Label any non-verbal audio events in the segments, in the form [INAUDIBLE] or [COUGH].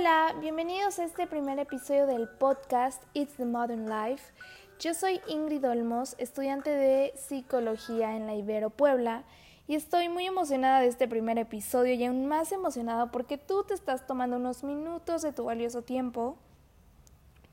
Hola, bienvenidos a este primer episodio del podcast It's the Modern Life. Yo soy Ingrid Olmos, estudiante de psicología en la Ibero Puebla, y estoy muy emocionada de este primer episodio y aún más emocionada porque tú te estás tomando unos minutos de tu valioso tiempo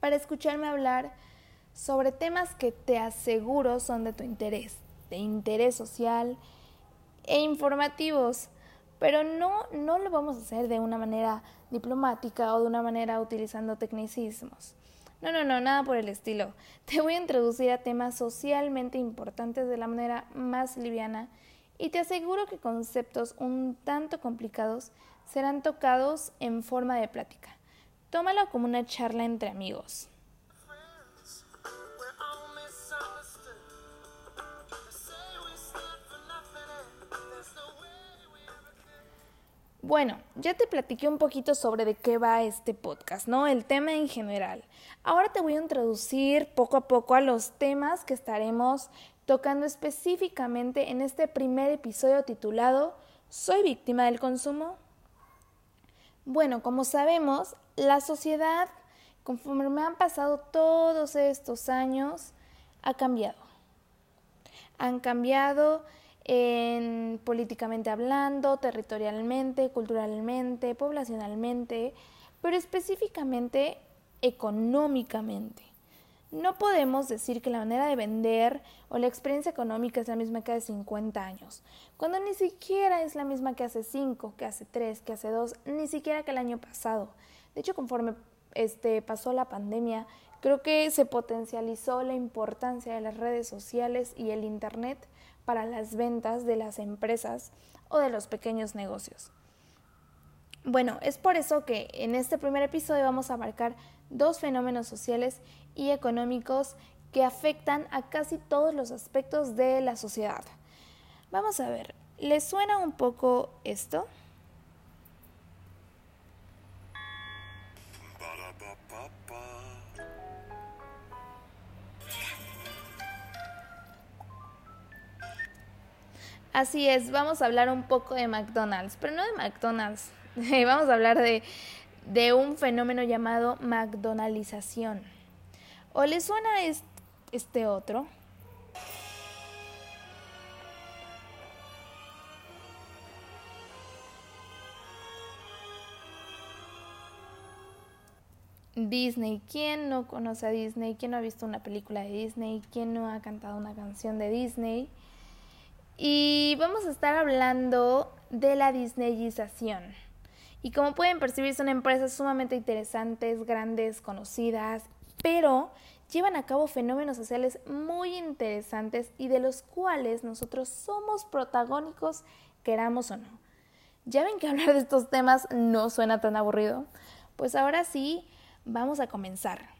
para escucharme hablar sobre temas que te aseguro son de tu interés, de interés social e informativos pero no, no lo vamos a hacer de una manera diplomática o de una manera utilizando tecnicismos. No, no, no, nada por el estilo. [LAUGHS] Te voy a introducir a temas socialmente importantes de la manera más liviana y te aseguro que conceptos un tanto complicados serán tocados en forma de plática. Tómalo como una charla entre amigos. Bueno, ya te platiqué un poquito sobre de qué va este podcast, ¿no? El tema en general. Ahora te voy a introducir poco a poco a los temas que estaremos tocando específicamente en este primer episodio titulado ¿Soy víctima del consumo? Bueno, como sabemos, la sociedad, conforme me han pasado todos estos años, ha cambiado. Han cambiado en políticamente hablando, territorialmente, culturalmente, poblacionalmente, pero específicamente económicamente. No podemos decir que la manera de vender o la experiencia económica es la misma que hace 50 años, cuando ni siquiera es la misma que hace 5, que hace 3, que hace 2, ni siquiera que el año pasado. De hecho, conforme este, pasó la pandemia, creo que se potencializó la importancia de las redes sociales y el Internet para las ventas de las empresas o de los pequeños negocios. Bueno, es por eso que en este primer episodio vamos a abarcar dos fenómenos sociales y económicos que afectan a casi todos los aspectos de la sociedad. Vamos a ver, ¿les suena un poco esto? Así es, vamos a hablar un poco de McDonald's, pero no de McDonald's, [LAUGHS] vamos a hablar de, de un fenómeno llamado McDonaldización. ¿O le suena este otro? Disney. ¿Quién no conoce a Disney? ¿Quién no ha visto una película de Disney? ¿Quién no ha cantado una canción de Disney? Y vamos a estar hablando de la Disneyización. Y como pueden percibir, son empresas sumamente interesantes, grandes, conocidas, pero llevan a cabo fenómenos sociales muy interesantes y de los cuales nosotros somos protagónicos, queramos o no. ¿Ya ven que [LAUGHS] hablar de estos temas no suena tan aburrido? Pues ahora sí, vamos a comenzar.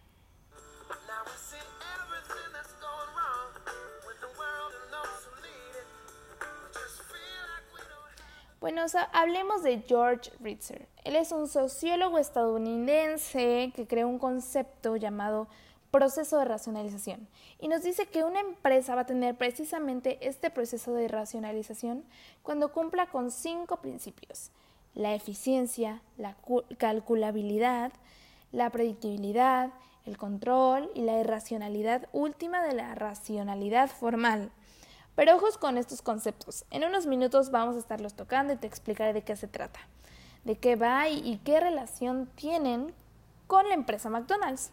Bueno, hablemos de George Ritzer. Él es un sociólogo estadounidense que creó un concepto llamado proceso de racionalización y nos dice que una empresa va a tener precisamente este proceso de racionalización cuando cumpla con cinco principios. La eficiencia, la calculabilidad, la predictibilidad, el control y la irracionalidad última de la racionalidad formal. Pero ojos con estos conceptos. En unos minutos vamos a estarlos tocando y te explicaré de qué se trata, de qué va y, qué relación tienen con la empresa McDonald's.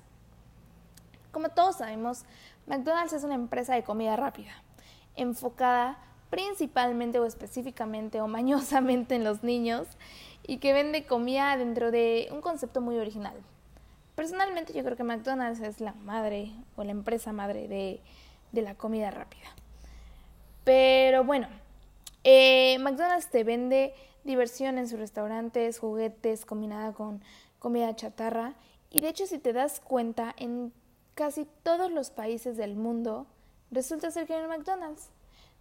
Como todos sabemos, McDonald's es una empresa de comida rápida, enfocada principalmente o específicamente o mañosamente en los niños y que vende comida dentro de un concepto muy original. Personalmente yo creo que McDonald's es la madre o la empresa madre de la comida rápida. Pero bueno, eh, McDonald's te vende diversión en sus restaurantes, juguetes combinada con comida chatarra. Y de hecho, si te das cuenta, en casi todos los países del mundo resulta ser que hay un McDonald's.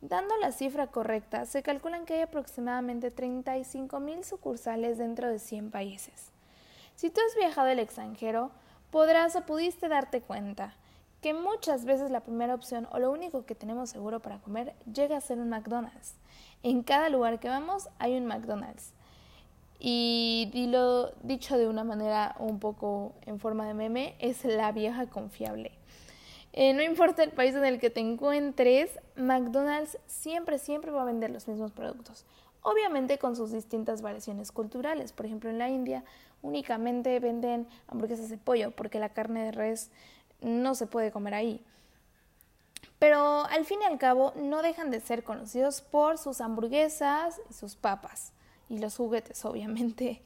Dando la cifra correcta, se calculan que hay aproximadamente 35 mil sucursales dentro de 100 países. Si tú has viajado al extranjero, podrás o pudiste darte cuenta que muchas veces la primera opción o lo único que tenemos seguro para comer llega a ser un McDonald's. En cada lugar que vamos hay un McDonald's. Y dicho de una manera un poco en forma de meme, es la vieja confiable. Eh, no importa el país en el que te encuentres, McDonald's siempre, siempre va a vender los mismos productos. Obviamente con sus distintas variaciones culturales. Por ejemplo, en la India únicamente venden hamburguesas de pollo porque la carne de res no se puede comer ahí. Pero al fin y al cabo no dejan de ser conocidos por sus hamburguesas y sus papas. Y los juguetes, [LAUGHS] obviamente.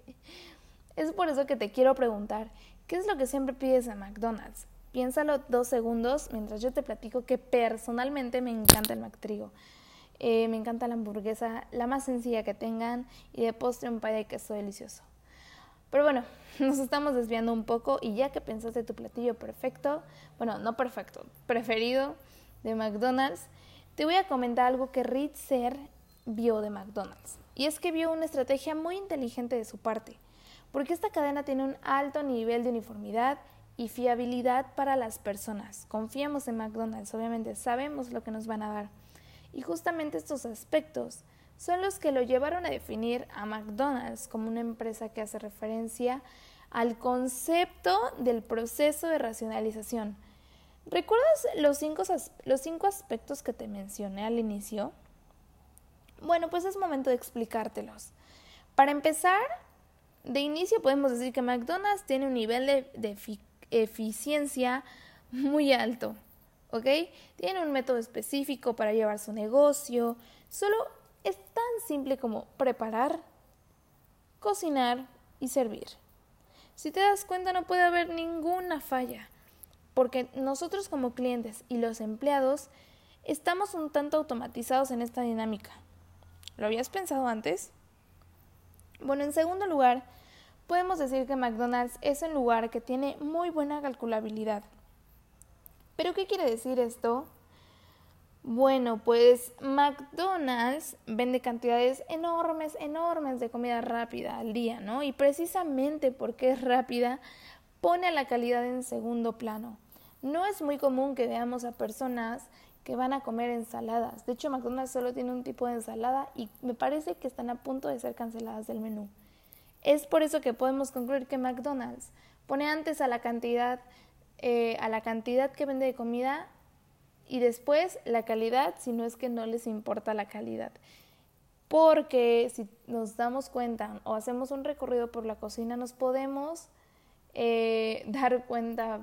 Es por eso que te quiero preguntar, ¿qué es lo que siempre pides a McDonald's? Piénsalo dos segundos mientras yo te platico que personalmente me encanta el McTrigo. Eh, me encanta la hamburguesa, la más sencilla que tengan y de postre un pie de queso delicioso. Pero bueno, [LAUGHS] nos estamos desviando un poco y ya que pensaste tu platillo perfecto, bueno, no perfecto, preferido de McDonald's, te voy a comentar algo que Ritzer vio de McDonald's. Y es que vio una estrategia muy inteligente de su parte, porque esta cadena tiene un alto nivel de uniformidad y fiabilidad para las personas. Confiamos en McDonald's, obviamente sabemos lo que nos van a dar. Y justamente estos aspectos son los que lo llevaron a definir a McDonald's como una empresa que hace referencia al concepto del proceso de racionalización. ¿Recuerdas los cinco, los cinco aspectos que te mencioné al inicio? Bueno, pues es momento de explicártelos. Para empezar, de inicio podemos decir que McDonald's tiene un nivel de, eficiencia muy alto, ¿ok? Tiene un método específico para llevar su negocio, solo simple como preparar, cocinar y servir. Si te das cuenta no puede haber ninguna falla, porque nosotros como clientes y los empleados estamos un tanto automatizados en esta dinámica. ¿Lo habías pensado antes? Bueno, en segundo lugar, podemos decir que McDonald's es un lugar que tiene muy buena calculabilidad. ¿Pero qué quiere decir esto? Bueno, pues McDonald's vende cantidades enormes, enormes de comida rápida al día, ¿no? Y precisamente porque es rápida, pone a la calidad en segundo plano. No es muy común que veamos a personas que van a comer ensaladas. De hecho, McDonald's solo tiene un tipo de ensalada y me parece que están a punto de ser canceladas del menú. Es por eso que podemos concluir que McDonald's pone antes a la cantidad, eh, a la cantidad que vende de comida y después la calidad, si no es que no les importa la calidad. Porque si nos damos cuenta o hacemos un recorrido por la cocina, nos podemos eh, [LAUGHS] dar cuenta,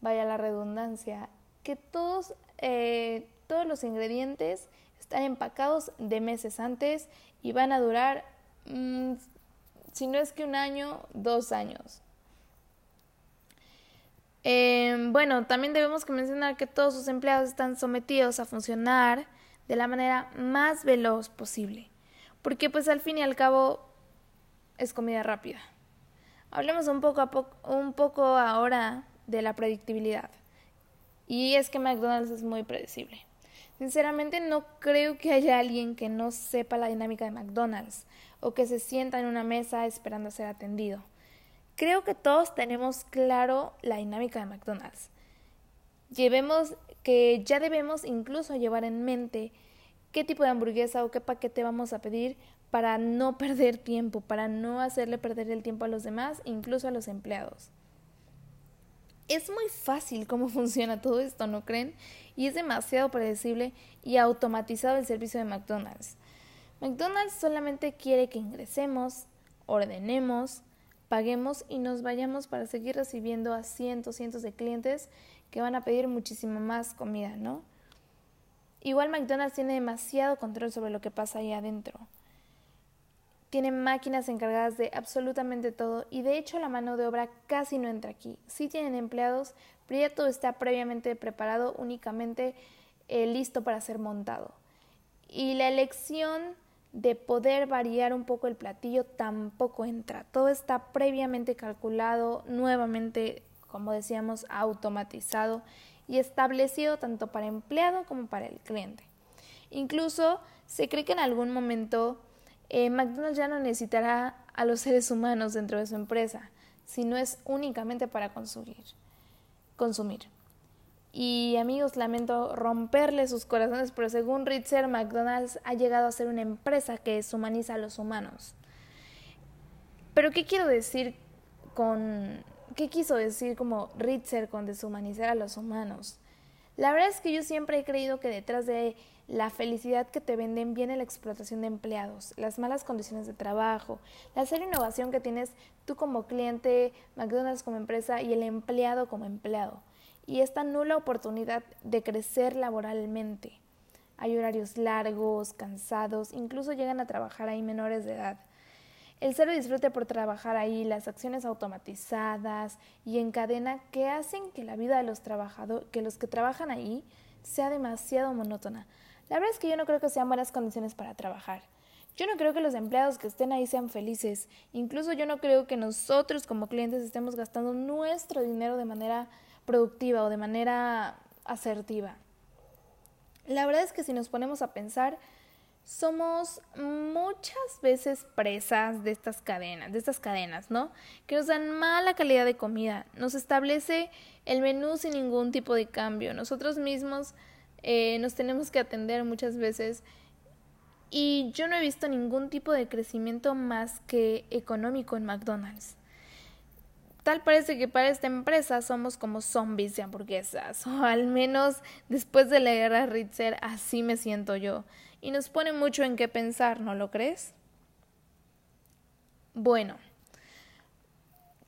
vaya la redundancia, que todos, eh, todos los ingredientes están empacados de meses antes y van a durar mm, si no es que un año, dos años. Em, bueno, también debemos mencionar que todos sus empleados están sometidos a funcionar de la manera más veloz posible, porque pues al fin y al cabo es comida rápida. Hablemos un poco, a un poco ahora de la predictibilidad. Y es que McDonald's es muy predecible. Sinceramente no creo que haya alguien que no sepa la dinámica de McDonald's o que se sienta en una mesa esperando a ser atendido. Creo que todos tenemos claro la dinámica de McDonald's. Llevemos que ya debemos incluso llevar en mente qué tipo de hamburguesa o qué paquete vamos a pedir para no [LAUGHS] perder tiempo, para no hacerle perder el tiempo a los demás, incluso a los empleados. Es muy fácil cómo [LAUGHS] funciona todo esto, ¿no creen? Y es demasiado predecible y automatizado el servicio de McDonald's. McDonald's solamente quiere que ingresemos, ordenemos, paguemos y nos vayamos para seguir recibiendo a cientos, cientos de clientes que van a pedir muchísima más comida, ¿no? Igual McDonald's tiene demasiado control sobre lo que pasa ahí adentro tienen máquinas encargadas de absolutamente todo y de hecho la mano de obra casi no entra aquí. Sí tienen empleados, pero ya todo está previamente preparado, únicamente eh, listo para ser montado. Y la elección de poder variar un poco el platillo tampoco entra. Todo está previamente calculado, nuevamente, como decíamos, automatizado y establecido tanto para empleado como para el cliente. Incluso se cree que en algún momento eh, McDonald's ya no necesitará a los seres humanos dentro de su empresa, sino es únicamente para consumir. consumir. Y amigos, lamento romperle sus corazones, pero según Ritzer, McDonald's ha llegado a ser una empresa que deshumaniza a los humanos. Pero ¿qué quiero decir con... ¿Qué quiso decir como Ritzer con deshumanizar a los humanos? La verdad es que yo siempre he creído que detrás de la felicidad que te venden viene la explotación de empleados, las malas condiciones de trabajo, la seria innovación que tienes tú como cliente, McDonald's como empresa y el empleado como empleado. Y esta nula oportunidad de crecer laboralmente. Hay horarios largos, cansados, incluso llegan a trabajar ahí menores de edad. El cero disfrute por trabajar ahí, las acciones automatizadas y en cadena que hacen que la vida de los trabajadores, que los que trabajan ahí, sea demasiado monótona. La verdad es que yo no creo que sean buenas condiciones para trabajar. Yo no creo que los empleados que estén ahí sean felices. Incluso yo no creo que nosotros como clientes estemos gastando nuestro dinero de manera productiva o de manera asertiva. La verdad es que si nos ponemos a pensar, somos muchas veces presas de estas cadenas, de estas cadenas, ¿no? Que nos dan mala calidad de comida, nos establece el menú sin ningún tipo de cambio. Nosotros mismos eh, nos tenemos que atender muchas veces y yo no he visto ningún tipo de crecimiento más que económico en McDonald's. Tal parece que para esta empresa somos como zombies de hamburguesas, [LAUGHS] o al menos después de la guerra Ritzer así me siento yo y nos pone mucho en qué pensar, ¿no lo crees? Bueno,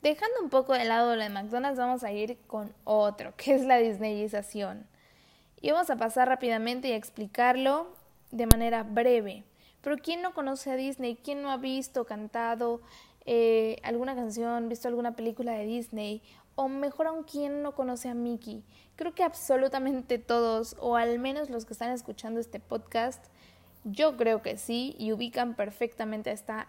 dejando un poco de lado lo de McDonald's, vamos a ir con otro, que es la Disneyización. Y vamos a pasar rápidamente y a explicarlo de manera breve. Pero ¿quién no conoce a Disney? ¿Quién no ha visto, cantado eh, alguna canción, visto alguna película de Disney? O mejor aún, ¿quién no conoce a Mickey? Creo que absolutamente todos, o al menos los que están escuchando este podcast, yo creo que sí y ubican perfectamente a esta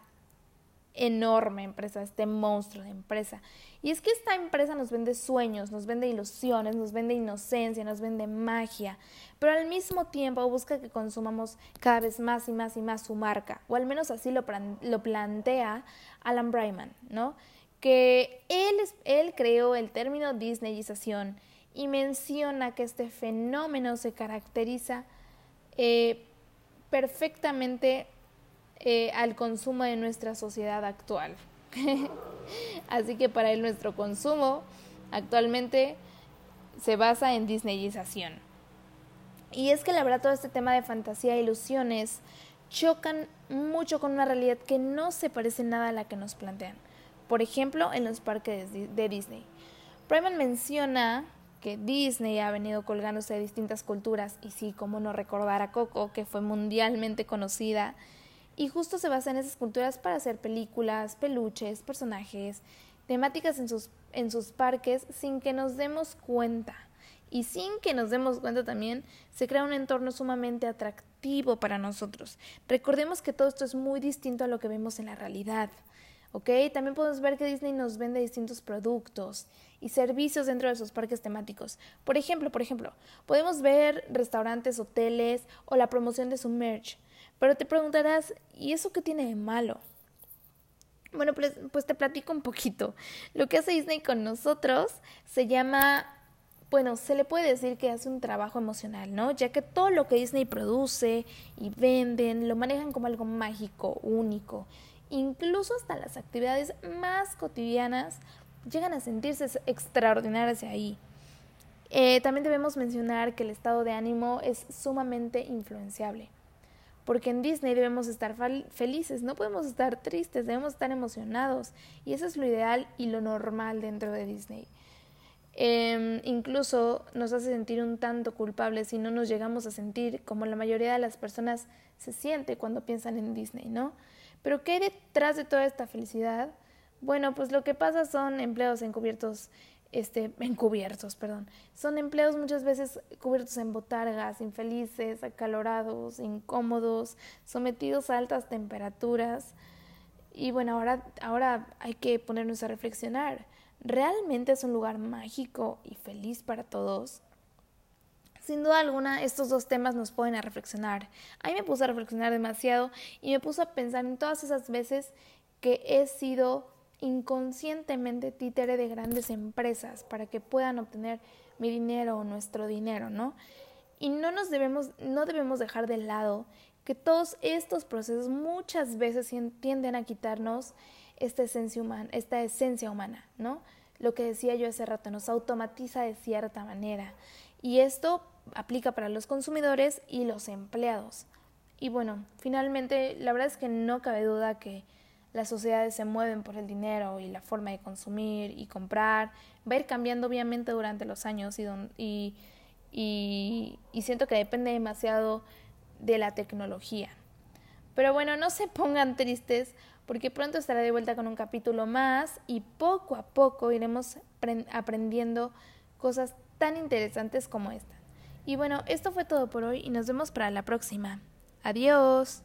enorme empresa, este monstruo de empresa. Y es que esta empresa nos vende sueños, nos vende ilusiones, nos vende inocencia, nos vende magia, pero al mismo tiempo busca que consumamos cada vez más y más y más su marca, o al menos así lo, lo plantea Alan Bryman, ¿no? Que él, él creó el término Disneyización y menciona que este fenómeno se caracteriza eh, perfectamente eh, al consumo de nuestra sociedad actual. [LAUGHS] Así que para él nuestro consumo actualmente se basa en Disneyización. Y es que la verdad todo este tema de fantasía e ilusiones chocan mucho con una realidad que no se parece nada a la que nos plantean. Por ejemplo, en los parques de Disney. Pryman menciona que Disney ha venido colgándose de distintas culturas y sí, como no recordar a Coco, que fue mundialmente conocida, y justo se basa en esas culturas para hacer películas, peluches, personajes, temáticas en sus, en sus parques sin que nos demos cuenta. Y sin que nos demos cuenta también, se crea un entorno sumamente atractivo para nosotros. Recordemos que todo esto es muy distinto a lo que vemos en la realidad. ¿ok? También podemos ver que Disney nos vende distintos productos y servicios dentro de sus parques temáticos. Por ejemplo, por ejemplo, podemos ver restaurantes, hoteles o la promoción de su merch. Pero te preguntarás, ¿y eso qué tiene de malo? Bueno, pues, pues te platico un poquito. Lo que hace Disney con nosotros se llama bueno, se le puede decir que hace un trabajo emocional, ¿no? Ya que todo lo que Disney produce y venden lo manejan como algo mágico, único. Incluso hasta las actividades más cotidianas llegan a sentirse extraordinarias ahí. Eh, también debemos mencionar que el estado de ánimo es sumamente influenciable, porque en Disney debemos estar felices, no podemos estar tristes, debemos estar emocionados, y eso es lo ideal y lo normal dentro de Disney. Em, incluso nos hace sentir un tanto culpables si no nos llegamos a sentir como la mayoría de las personas se siente cuando piensan en Disney, ¿no? Pero ¿qué hay detrás de toda esta felicidad? Bueno, pues lo que pasa son empleos encubiertos, este, encubiertos, perdón. Son empleos muchas veces cubiertos en botargas, infelices, acalorados, incómodos, sometidos a altas temperaturas. Y bueno, ahora, ahora hay que ponernos a reflexionar. ¿Realmente es un lugar mágico y feliz para todos? Sin duda alguna, estos dos temas nos pueden a reflexionar. A mí me puse a reflexionar demasiado y me puse a pensar en todas esas veces que he sido inconscientemente títere de grandes empresas para que puedan obtener mi dinero o nuestro dinero, ¿no? Y no nos debemos, no debemos dejar de lado que todos estos procesos muchas veces tienden a quitarnos esta esencia humana, esta esencia humana, ¿no? Lo que decía yo hace rato, nos automatiza de cierta manera. Y esto aplica para los consumidores y los empleados. Y bueno, finalmente, la verdad es que no cabe duda que las sociedades se mueven por el dinero y la forma de consumir y comprar, va a ir cambiando obviamente durante los años y, siento que depende demasiado de la tecnología. Pero bueno, no se [LAUGHS] pongan tristes porque pronto estaré de vuelta con un capítulo más y poco a poco iremos aprendiendo cosas tan interesantes como esta. Y bueno, esto fue todo por hoy y nos vemos para la próxima. Adiós.